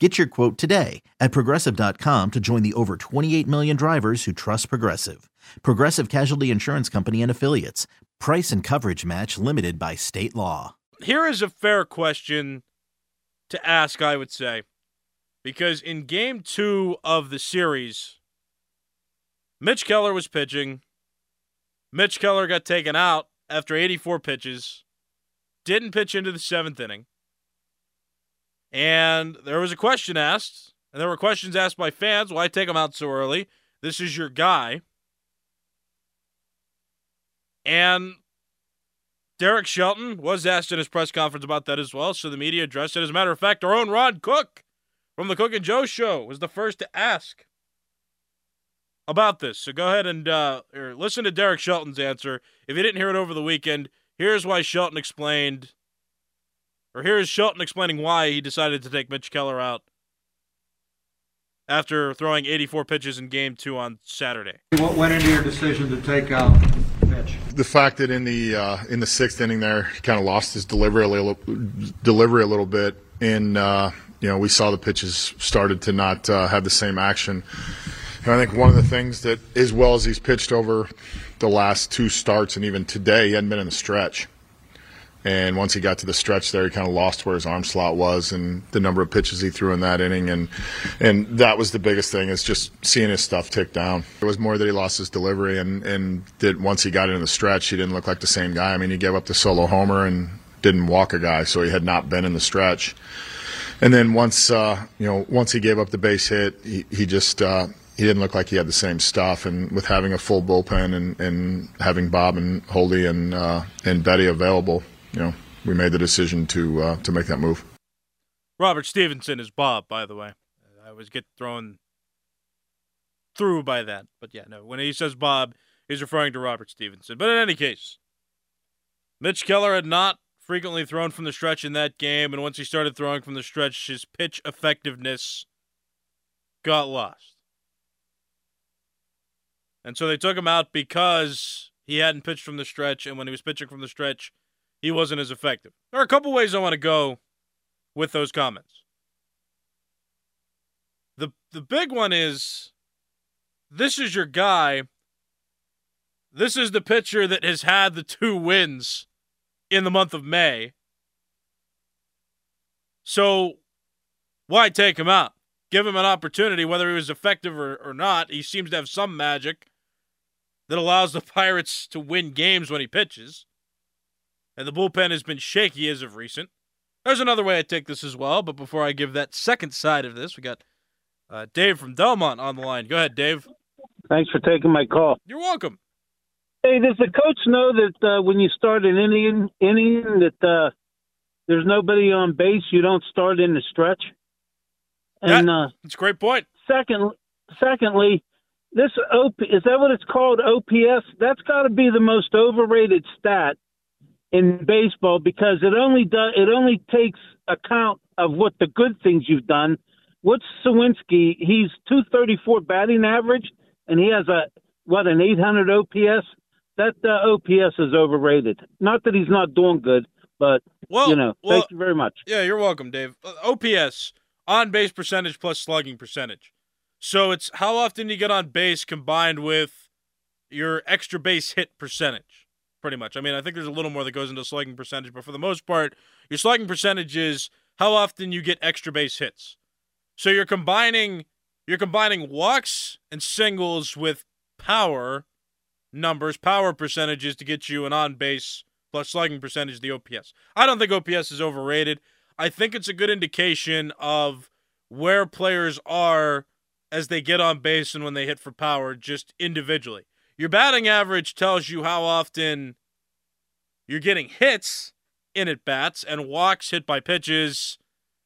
Get your quote today at progressive.com to join the over 28 million drivers who trust Progressive. Progressive Casualty Insurance Company and Affiliates. Price and coverage match limited by state law. Here is a fair question to ask, I would say. Because in game two of the series, Mitch Keller was pitching. Mitch Keller got taken out after 84 pitches, didn't pitch into the seventh inning. And there was a question asked, and there were questions asked by fans why take him out so early? This is your guy. And Derek Shelton was asked in his press conference about that as well, so the media addressed it. As a matter of fact, our own Rod Cook from the Cook and Joe show was the first to ask about this. So go ahead and uh, listen to Derek Shelton's answer. If you didn't hear it over the weekend, here's why Shelton explained or here's Shelton explaining why he decided to take Mitch Keller out after throwing 84 pitches in game two on Saturday. What went into your decision to take out Mitch? The fact that in the uh, in the sixth inning there, he kind of lost his delivery a little, delivery a little bit, and uh, you know we saw the pitches started to not uh, have the same action. And I think one of the things that, as well as he's pitched over the last two starts and even today, he hadn't been in the stretch. And once he got to the stretch there, he kind of lost where his arm slot was and the number of pitches he threw in that inning. And and that was the biggest thing is just seeing his stuff tick down. It was more that he lost his delivery and, and that once he got into the stretch, he didn't look like the same guy. I mean, he gave up the solo homer and didn't walk a guy, so he had not been in the stretch. And then once uh, you know, once he gave up the base hit, he, he just uh, he didn't look like he had the same stuff. And with having a full bullpen and, and having Bob and Holdy and uh, and Betty available, you know, we made the decision to uh, to make that move. Robert Stephenson is Bob, by the way. I always get thrown through by that, but yeah, no. When he says Bob, he's referring to Robert Stephenson. But in any case, Mitch Keller had not frequently thrown from the stretch in that game, and once he started throwing from the stretch, his pitch effectiveness got lost. And so they took him out because he hadn't pitched from the stretch, and when he was pitching from the stretch, he wasn't as effective. There are a couple ways I want to go with those comments. The the big one is this is your guy. This is the pitcher that has had the two wins in the month of May. So why take him out? Give him an opportunity, whether he was effective or, or not. He seems to have some magic that allows the Pirates to win games when he pitches and the bullpen has been shaky as of recent. There's another way I take this as well, but before I give that second side of this, we got uh, Dave from Delmont on the line. Go ahead, Dave. Thanks for taking my call. You're welcome. Hey, does the coach know that uh, when you start an inning, inning that uh, there's nobody on base, you don't start in the stretch? And that, that's a great point. Second, secondly, this OP is that what it's called? OPS. That's got to be the most overrated stat in baseball because it only does it only takes account of what the good things you've done. What's Suwinski? He's 234 batting average, and he has a what an 800 OPS. That uh, OPS is overrated. Not that he's not doing good, but well, you know. Well, thank you very much. Yeah, you're welcome, Dave. Uh, OPS on base percentage plus slugging percentage. So it's how often you get on base combined with your extra base hit percentage pretty much. I mean, I think there's a little more that goes into slugging percentage, but for the most part, your slugging percentage is how often you get extra base hits. So you're combining you're combining walks and singles with power numbers, power percentages to get you an on base plus slugging percentage, the OPS. I don't think OPS is overrated. I think it's a good indication of where players are as they get on base and when they hit for power, just individually. Your batting average tells you how often you're getting hits in at bats and walks hit by pitches.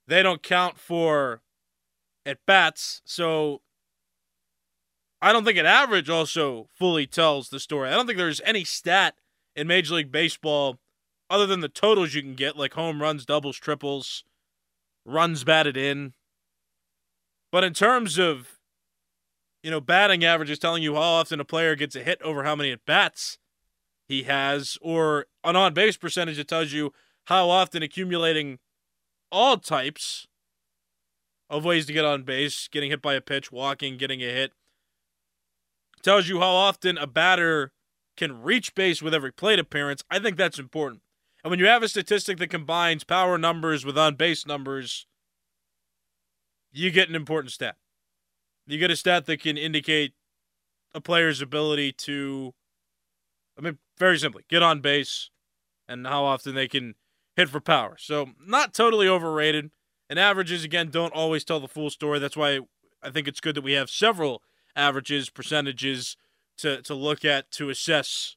They don't count for at bats. So I don't think an average also fully tells the story. I don't think there's any stat in Major League Baseball other than the totals you can get, like home runs, doubles, triples, runs batted in. But in terms of, you know, batting average is telling you how often a player gets a hit over how many at bats he has, or an on base percentage that tells you how often accumulating all types of ways to get on base, getting hit by a pitch, walking, getting a hit, tells you how often a batter can reach base with every plate appearance. I think that's important. And when you have a statistic that combines power numbers with on base numbers, you get an important stat. You get a stat that can indicate a player's ability to, I mean, very simply, get on base and how often they can hit for power. So, not totally overrated. And averages, again, don't always tell the full story. That's why I think it's good that we have several averages, percentages to, to look at to assess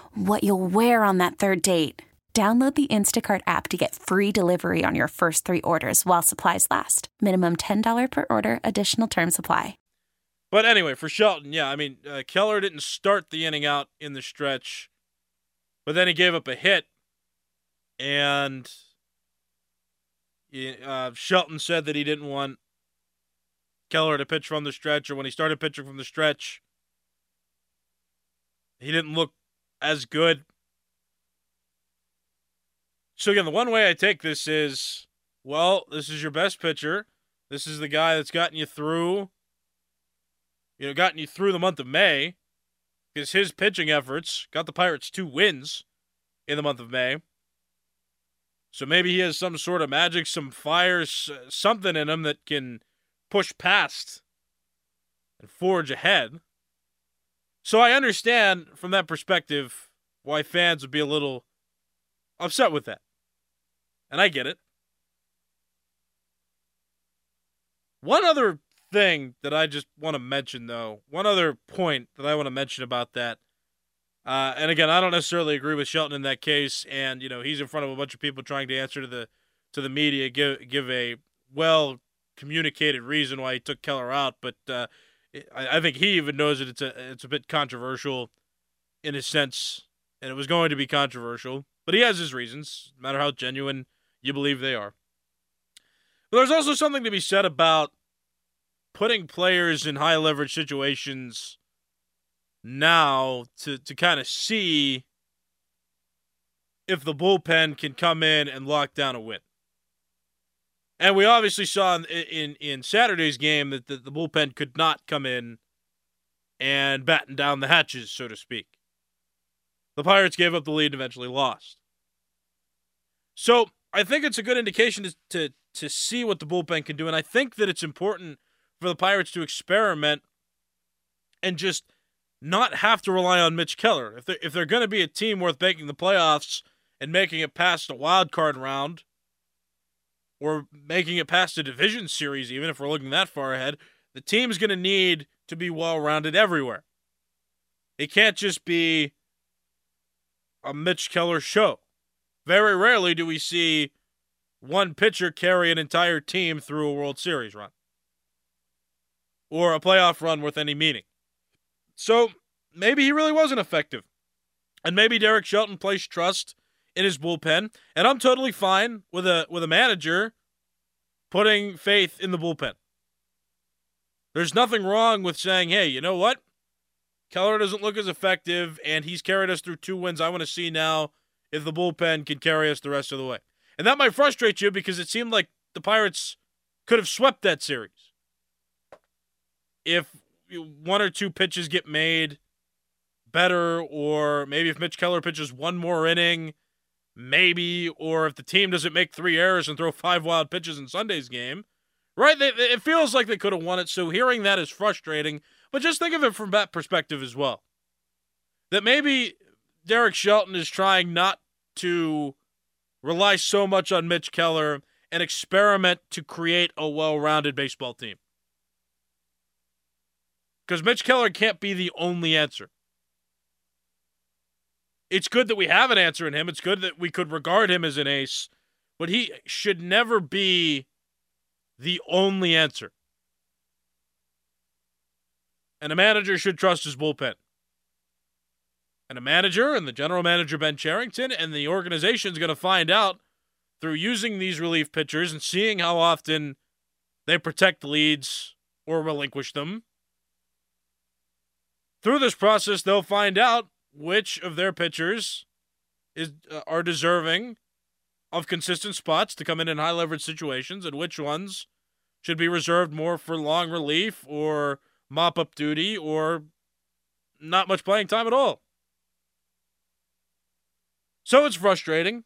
what you'll wear on that third date. Download the Instacart app to get free delivery on your first three orders while supplies last. Minimum $10 per order, additional term supply. But anyway, for Shelton, yeah, I mean, uh, Keller didn't start the inning out in the stretch, but then he gave up a hit. And uh, Shelton said that he didn't want Keller to pitch from the stretch, or when he started pitching from the stretch, he didn't look as good. So again, the one way I take this is, well, this is your best pitcher. This is the guy that's gotten you through, you know, gotten you through the month of May, because his pitching efforts got the Pirates two wins in the month of May. So maybe he has some sort of magic, some fire, something in him that can push past and forge ahead. So I understand from that perspective why fans would be a little upset with that. And I get it. One other thing that I just want to mention, though, one other point that I want to mention about that. Uh, and again, I don't necessarily agree with Shelton in that case, and you know he's in front of a bunch of people trying to answer to the to the media, give give a well communicated reason why he took Keller out. But uh, I, think he even knows that it's a it's a bit controversial in a sense, and it was going to be controversial. But he has his reasons, no matter how genuine you believe they are. But there's also something to be said about putting players in high leverage situations now to, to kind of see if the bullpen can come in and lock down a win. And we obviously saw in in, in Saturday's game that the, the bullpen could not come in and batten down the hatches, so to speak. The Pirates gave up the lead and eventually lost. So I think it's a good indication to, to to see what the bullpen can do, and I think that it's important for the Pirates to experiment and just not have to rely on Mitch Keller. If they're, if they're going to be a team worth making the playoffs and making it past the wild card round, or making it past a division series, even if we're looking that far ahead, the team's going to need to be well rounded everywhere. It can't just be a Mitch Keller show. Very rarely do we see one pitcher carry an entire team through a World Series run or a playoff run worth any meaning. So maybe he really wasn't effective. And maybe Derek Shelton placed trust in his bullpen, and I'm totally fine with a with a manager putting faith in the bullpen. There's nothing wrong with saying, hey, you know what? Keller doesn't look as effective, and he's carried us through two wins. I want to see now if the bullpen can carry us the rest of the way. And that might frustrate you because it seemed like the Pirates could have swept that series. If one or two pitches get made better, or maybe if Mitch Keller pitches one more inning, maybe, or if the team doesn't make three errors and throw five wild pitches in Sunday's game, right? They, it feels like they could have won it. So hearing that is frustrating, but just think of it from that perspective as well. That maybe Derek Shelton is trying not to rely so much on Mitch Keller and experiment to create a well rounded baseball team. Because Mitch Keller can't be the only answer. It's good that we have an answer in him. It's good that we could regard him as an ace, but he should never be the only answer. And a manager should trust his bullpen. And a manager and the general manager, Ben Cherington, and the organization is going to find out through using these relief pitchers and seeing how often they protect leads or relinquish them. Through this process, they'll find out which of their pitchers is uh, are deserving of consistent spots to come in in high leverage situations and which ones should be reserved more for long relief or mop up duty or not much playing time at all. So it's frustrating.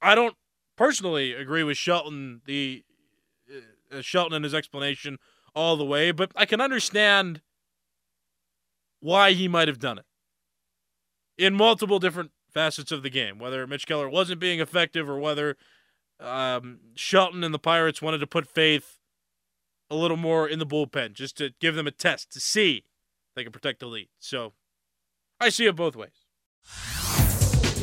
I don't personally agree with Shelton the uh, uh, Shelton and his explanation all the way, but I can understand why he might have done it in multiple different facets of the game, whether Mitch Keller wasn't being effective or whether um, Shelton and the Pirates wanted to put faith a little more in the bullpen just to give them a test to see they can protect the lead. So I see it both ways.